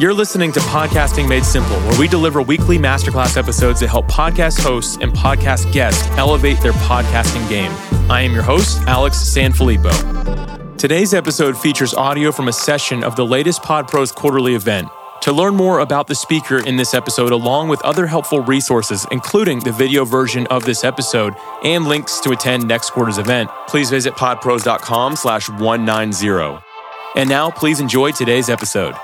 You're listening to Podcasting Made Simple, where we deliver weekly masterclass episodes that help podcast hosts and podcast guests elevate their podcasting game. I am your host, Alex Sanfilippo. Today's episode features audio from a session of the latest PodPros quarterly event. To learn more about the speaker in this episode, along with other helpful resources, including the video version of this episode and links to attend next quarter's event, please visit podpros.com slash 190. And now, please enjoy today's episode.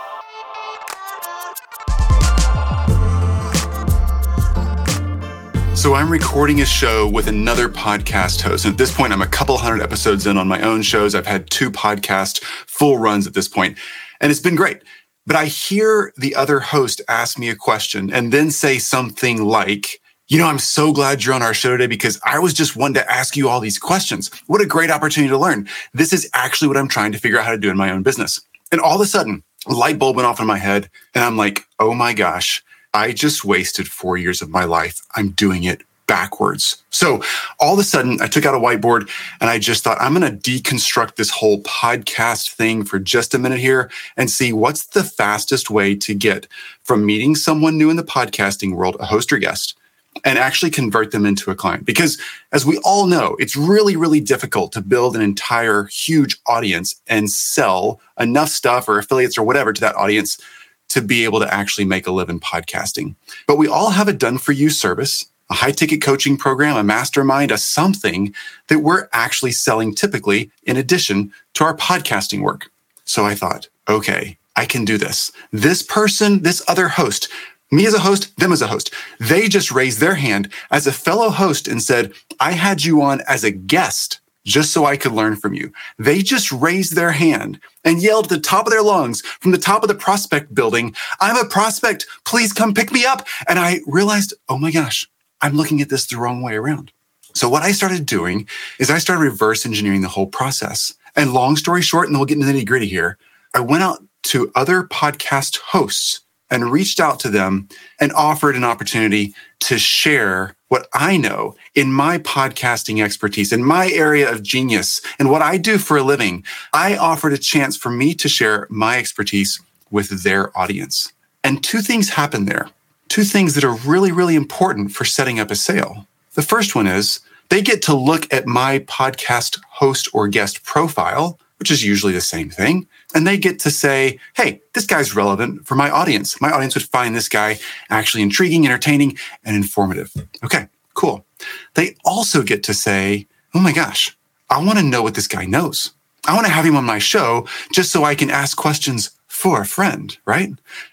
So I'm recording a show with another podcast host. And at this point, I'm a couple hundred episodes in on my own shows. I've had two podcast full runs at this point, and it's been great. But I hear the other host ask me a question and then say something like, you know, I'm so glad you're on our show today because I was just one to ask you all these questions. What a great opportunity to learn. This is actually what I'm trying to figure out how to do in my own business. And all of a sudden, a light bulb went off in my head and I'm like, oh my gosh, I just wasted four years of my life. I'm doing it backwards. So all of a sudden, I took out a whiteboard and I just thought, I'm going to deconstruct this whole podcast thing for just a minute here and see what's the fastest way to get from meeting someone new in the podcasting world, a host or guest, and actually convert them into a client. Because as we all know, it's really, really difficult to build an entire huge audience and sell enough stuff or affiliates or whatever to that audience to be able to actually make a living podcasting. But we all have a done for you service, a high ticket coaching program, a mastermind, a something that we're actually selling typically in addition to our podcasting work. So I thought, okay, I can do this. This person, this other host, me as a host, them as a host, they just raised their hand as a fellow host and said, I had you on as a guest just so I could learn from you. They just raised their hand and yelled at the top of their lungs from the top of the prospect building, I'm a prospect. Please come pick me up. And I realized, oh my gosh, I'm looking at this the wrong way around. So what I started doing is I started reverse engineering the whole process. And long story short, and we'll get into the nitty gritty here, I went out to other podcast hosts and reached out to them and offered an opportunity to share what I know in my podcasting expertise, in my area of genius, and what I do for a living. I offered a chance for me to share my expertise with their audience. And two things happened there. Two things that are really, really important for setting up a sale. The first one is they get to look at my podcast host or guest profile, which is usually the same thing. And they get to say, hey, this guy's relevant for my audience. My audience would find this guy actually intriguing, entertaining, and informative. Okay, cool. They also get to say, oh my gosh, I want to know what this guy knows. I want to have him on my show just so I can ask questions for a friend, right?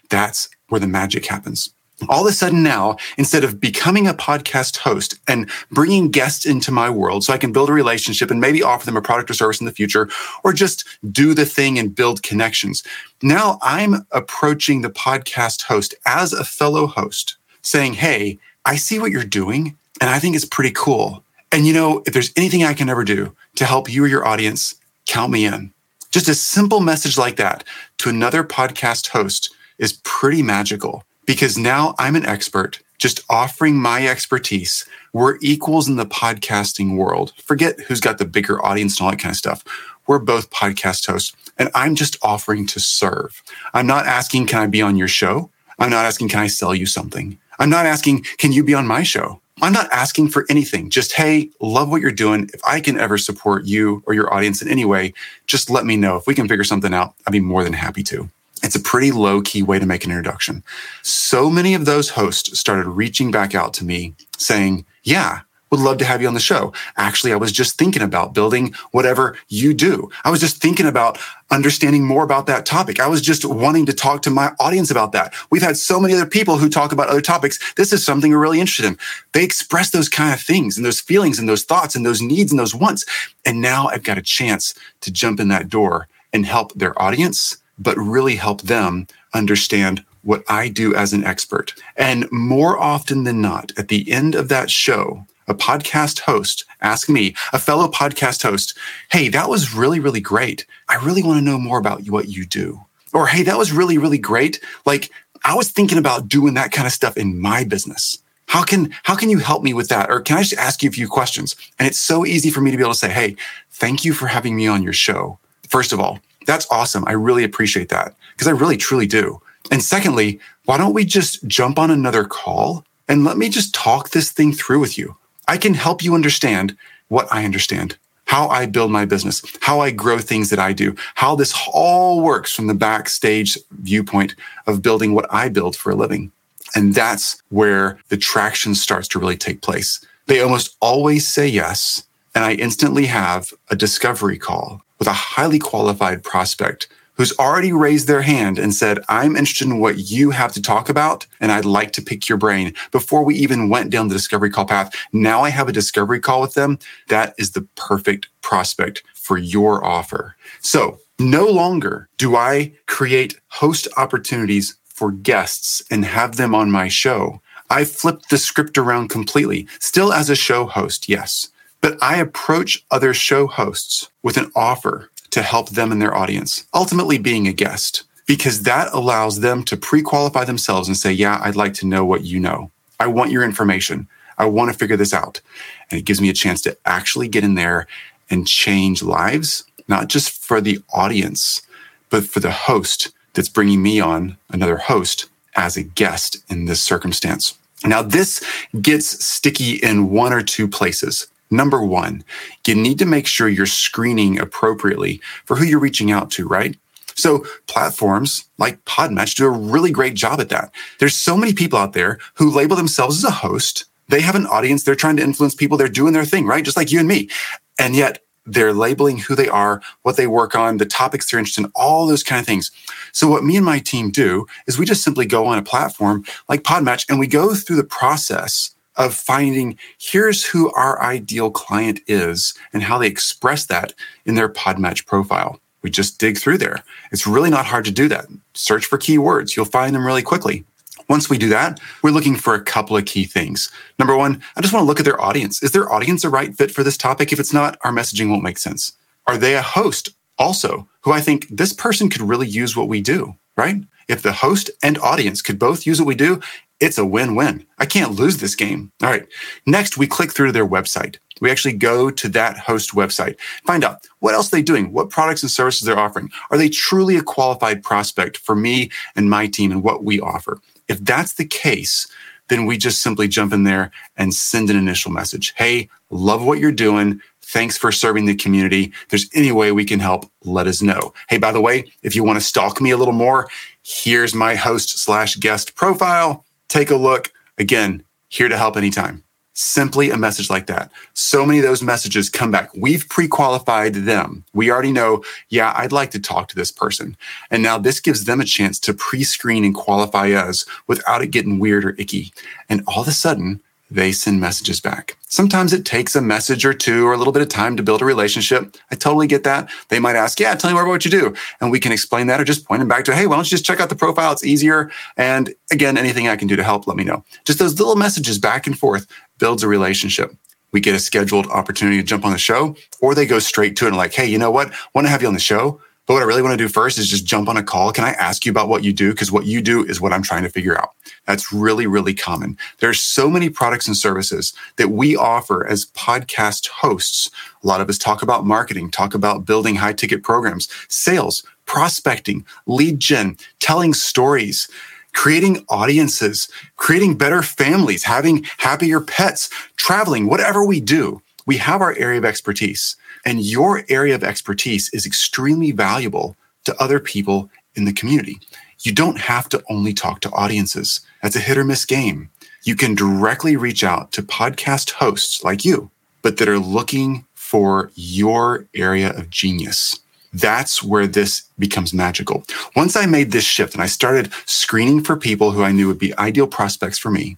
That's where the magic happens all of a sudden now, instead of becoming a podcast host and bringing guests into my world so I can build a relationship and maybe offer them a product or service in the future, or just do the thing and build connections, now I'm approaching the podcast host as a fellow host saying, Hey, I see what you're doing and I think it's pretty cool. And you know, if there's anything I can ever do to help you or your audience, count me in. Just a simple message like that to another podcast host is pretty magical because now I'm an expert just offering my expertise. We're equals in the podcasting world. Forget who's got the bigger audience and all that kind of stuff. We're both podcast hosts, and I'm just offering to serve. I'm not asking, can I be on your show? I'm not asking, can I sell you something? I'm not asking, can you be on my show? I'm not asking for anything. Just, hey, love what you're doing. If I can ever support you or your audience in any way, just let me know. If we can figure something out, I'd be more than happy to. It's a pretty low key way to make an introduction. So many of those hosts started reaching back out to me saying, Yeah, would love to have you on the show. Actually, I was just thinking about building whatever you do. I was just thinking about understanding more about that topic. I was just wanting to talk to my audience about that. We've had so many other people who talk about other topics. This is something we're really interested in. They express those kind of things and those feelings and those thoughts and those needs and those wants. And now I've got a chance to jump in that door and help their audience but really help them understand what I do as an expert. And more often than not, at the end of that show, a podcast host ask me, a fellow podcast host, Hey, that was really, really great. I really want to know more about what you do. Or, Hey, that was really, really great. Like I was thinking about doing that kind of stuff in my business. How can, how can you help me with that? Or can I just ask you a few questions? And it's so easy for me to be able to say, Hey, thank you for having me on your show. First of all, That's awesome. I really appreciate that because I really truly do. And secondly, why don't we just jump on another call and let me just talk this thing through with you? I can help you understand what I understand, how I build my business, how I grow things that I do, how this all works from the backstage viewpoint of building what I build for a living. And that's where the traction starts to really take place. They almost always say yes. And I instantly have a discovery call with a highly qualified prospect who's already raised their hand and said, I'm interested in what you have to talk about, and I'd like to pick your brain before we even went down the discovery call path. Now I have a discovery call with them. That is the perfect prospect for your offer. So no longer do I create host opportunities for guests and have them on my show. I flipped the script around completely, still as a show host, yes. But I approach other show hosts with an offer to help them and their audience, ultimately being a guest, because that allows them to pre qualify themselves and say, Yeah, I'd like to know what you know. I want your information. I want to figure this out. And it gives me a chance to actually get in there and change lives, not just for the audience, but for the host that's bringing me on, another host, as a guest in this circumstance. Now, this gets sticky in one or two places. Number one, you need to make sure you're screening appropriately for who you're reaching out to, right? So platforms like Podmatch do a really great job at that. There's so many people out there who label themselves as a host. They have an audience. They're trying to influence people. They're doing their thing, right? Just like you and me. And yet they're labeling who they are, what they work on, the topics they're interested in, all those kind of things. So what me and my team do is we just simply go on a platform like Podmatch and we go through the process of finding here's who our ideal client is and how they express that in their Podmatch profile. We just dig through there. It's really not hard to do that. Search for keywords. You'll find them really quickly. Once we do that, we're looking for a couple of key things. Number one, I just want to look at their audience. Is their audience a right fit for this topic? If it's not, our messaging won't make sense. Are they a host also who I think this person could really use what we do, right? If the host and audience could both use what we do, it's a win win. I can't lose this game. All right. Next, we click through to their website. We actually go to that host website, find out what else they're doing, what products and services they're offering. Are they truly a qualified prospect for me and my team and what we offer? If that's the case, then we just simply jump in there and send an initial message. Hey, love what you're doing. Thanks for serving the community. If there's any way we can help, let us know. Hey, by the way, if you want to stalk me a little more, here's my host slash guest profile. Take a look. Again, here to help anytime. Simply a message like that. So many of those messages come back. We've pre qualified them. We already know, yeah, I'd like to talk to this person. And now this gives them a chance to pre screen and qualify us without it getting weird or icky. And all of a sudden, they send messages back. Sometimes it takes a message or two or a little bit of time to build a relationship. I totally get that. They might ask, Yeah, tell me more about what you do. And we can explain that or just point them back to, Hey, why don't you just check out the profile? It's easier. And again, anything I can do to help, let me know. Just those little messages back and forth builds a relationship. We get a scheduled opportunity to jump on the show, or they go straight to it and like, Hey, you know what? Want to have you on the show? But what I really want to do first is just jump on a call. Can I ask you about what you do? Because what you do is what I'm trying to figure out. That's really, really common. There's so many products and services that we offer as podcast hosts. A lot of us talk about marketing, talk about building high ticket programs, sales, prospecting, lead gen, telling stories, creating audiences, creating better families, having happier pets, traveling, whatever we do. We have our area of expertise. And your area of expertise is extremely valuable to other people in the community. You don't have to only talk to audiences. That's a hit or miss game. You can directly reach out to podcast hosts like you, but that are looking for your area of genius. That's where this becomes magical. Once I made this shift and I started screening for people who I knew would be ideal prospects for me,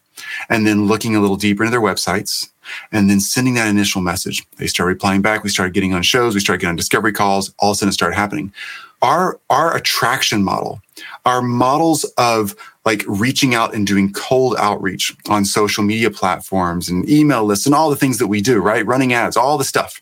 and then looking a little deeper into their websites, and then sending that initial message. They started replying back. We started getting on shows. We started getting on discovery calls. All of a sudden it started happening. Our, our attraction model, our models of like reaching out and doing cold outreach on social media platforms and email lists and all the things that we do, right? Running ads, all the stuff.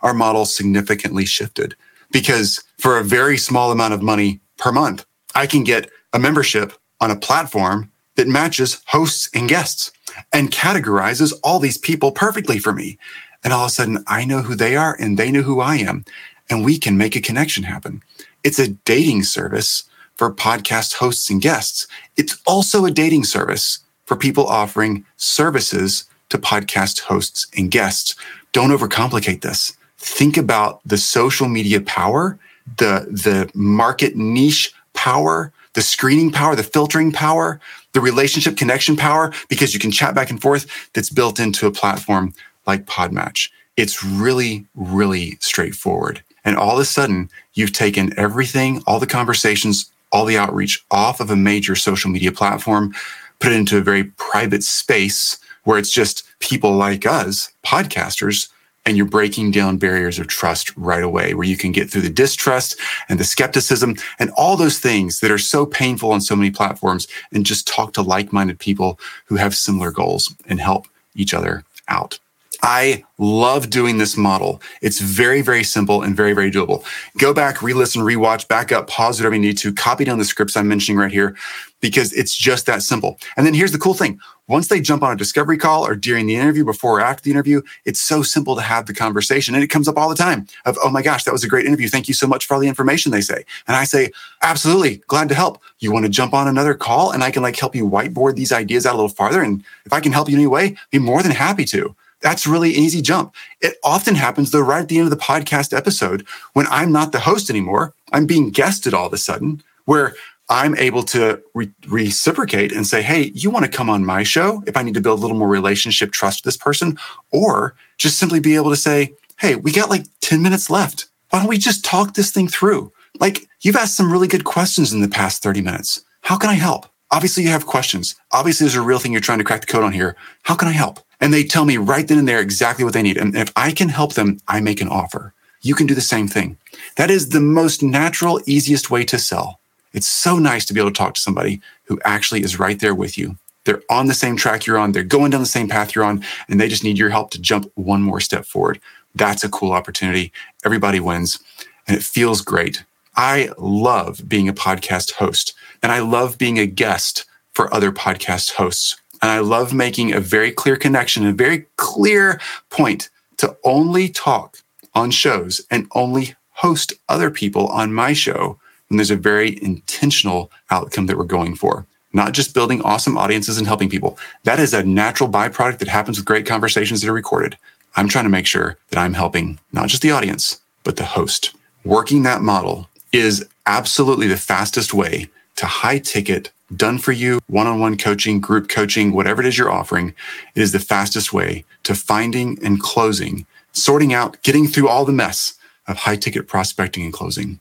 Our model significantly shifted because for a very small amount of money per month, I can get a membership on a platform that matches hosts and guests and categorizes all these people perfectly for me. And all of a sudden, I know who they are and they know who I am. and we can make a connection happen. It's a dating service for podcast hosts and guests. It's also a dating service for people offering services to podcast hosts and guests. Don't overcomplicate this. Think about the social media power, the, the market niche power, the screening power, the filtering power, the relationship connection power, because you can chat back and forth that's built into a platform like Podmatch. It's really, really straightforward. And all of a sudden, you've taken everything, all the conversations, all the outreach off of a major social media platform, put it into a very private space where it's just people like us, podcasters, and you're breaking down barriers of trust right away, where you can get through the distrust and the skepticism and all those things that are so painful on so many platforms and just talk to like minded people who have similar goals and help each other out. I love doing this model. It's very, very simple and very, very doable. Go back, re listen, rewatch, back up, pause whatever you need to, copy down the scripts I'm mentioning right here because it's just that simple. And then here's the cool thing once they jump on a discovery call or during the interview, before or after the interview, it's so simple to have the conversation. And it comes up all the time of, oh my gosh, that was a great interview. Thank you so much for all the information they say. And I say, absolutely, glad to help. You want to jump on another call and I can like help you whiteboard these ideas out a little farther. And if I can help you in any way, be more than happy to. That's really an easy jump. It often happens though, right at the end of the podcast episode, when I'm not the host anymore, I'm being guested all of a sudden, where I'm able to re- reciprocate and say, Hey, you want to come on my show if I need to build a little more relationship trust with this person? Or just simply be able to say, Hey, we got like 10 minutes left. Why don't we just talk this thing through? Like you've asked some really good questions in the past 30 minutes. How can I help? Obviously, you have questions. Obviously, there's a real thing you're trying to crack the code on here. How can I help? And they tell me right then and there exactly what they need. And if I can help them, I make an offer. You can do the same thing. That is the most natural, easiest way to sell. It's so nice to be able to talk to somebody who actually is right there with you. They're on the same track you're on. They're going down the same path you're on, and they just need your help to jump one more step forward. That's a cool opportunity. Everybody wins, and it feels great. I love being a podcast host, and I love being a guest for other podcast hosts. And I love making a very clear connection, a very clear point to only talk on shows and only host other people on my show when there's a very intentional outcome that we're going for. Not just building awesome audiences and helping people. That is a natural byproduct that happens with great conversations that are recorded. I'm trying to make sure that I'm helping not just the audience, but the host. Working that model is absolutely the fastest way to high ticket, done for you, one on one coaching, group coaching, whatever it is you're offering. It is the fastest way to finding and closing, sorting out, getting through all the mess of high ticket prospecting and closing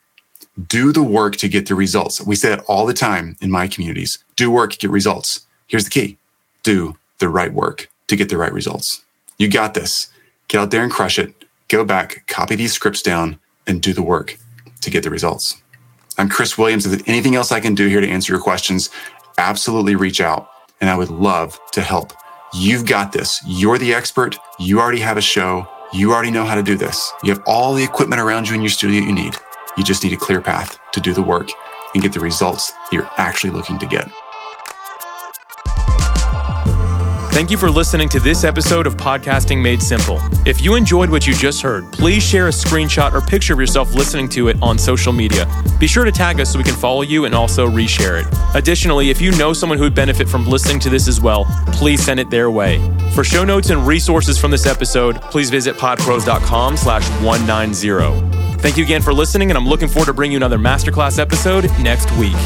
do the work to get the results. We say it all the time in my communities do work, get results. Here's the key do the right work to get the right results. You got this. Get out there and crush it. Go back, copy these scripts down, and do the work to get the results. I'm Chris Williams. If there's anything else I can do here to answer your questions, absolutely reach out. And I would love to help. You've got this. You're the expert. You already have a show. You already know how to do this. You have all the equipment around you in your studio you need. You just need a clear path to do the work and get the results you're actually looking to get. Thank you for listening to this episode of Podcasting Made Simple. If you enjoyed what you just heard, please share a screenshot or picture of yourself listening to it on social media. Be sure to tag us so we can follow you and also reshare it. Additionally, if you know someone who would benefit from listening to this as well, please send it their way. For show notes and resources from this episode, please visit podpros.com slash 190. Thank you again for listening, and I'm looking forward to bringing you another masterclass episode next week.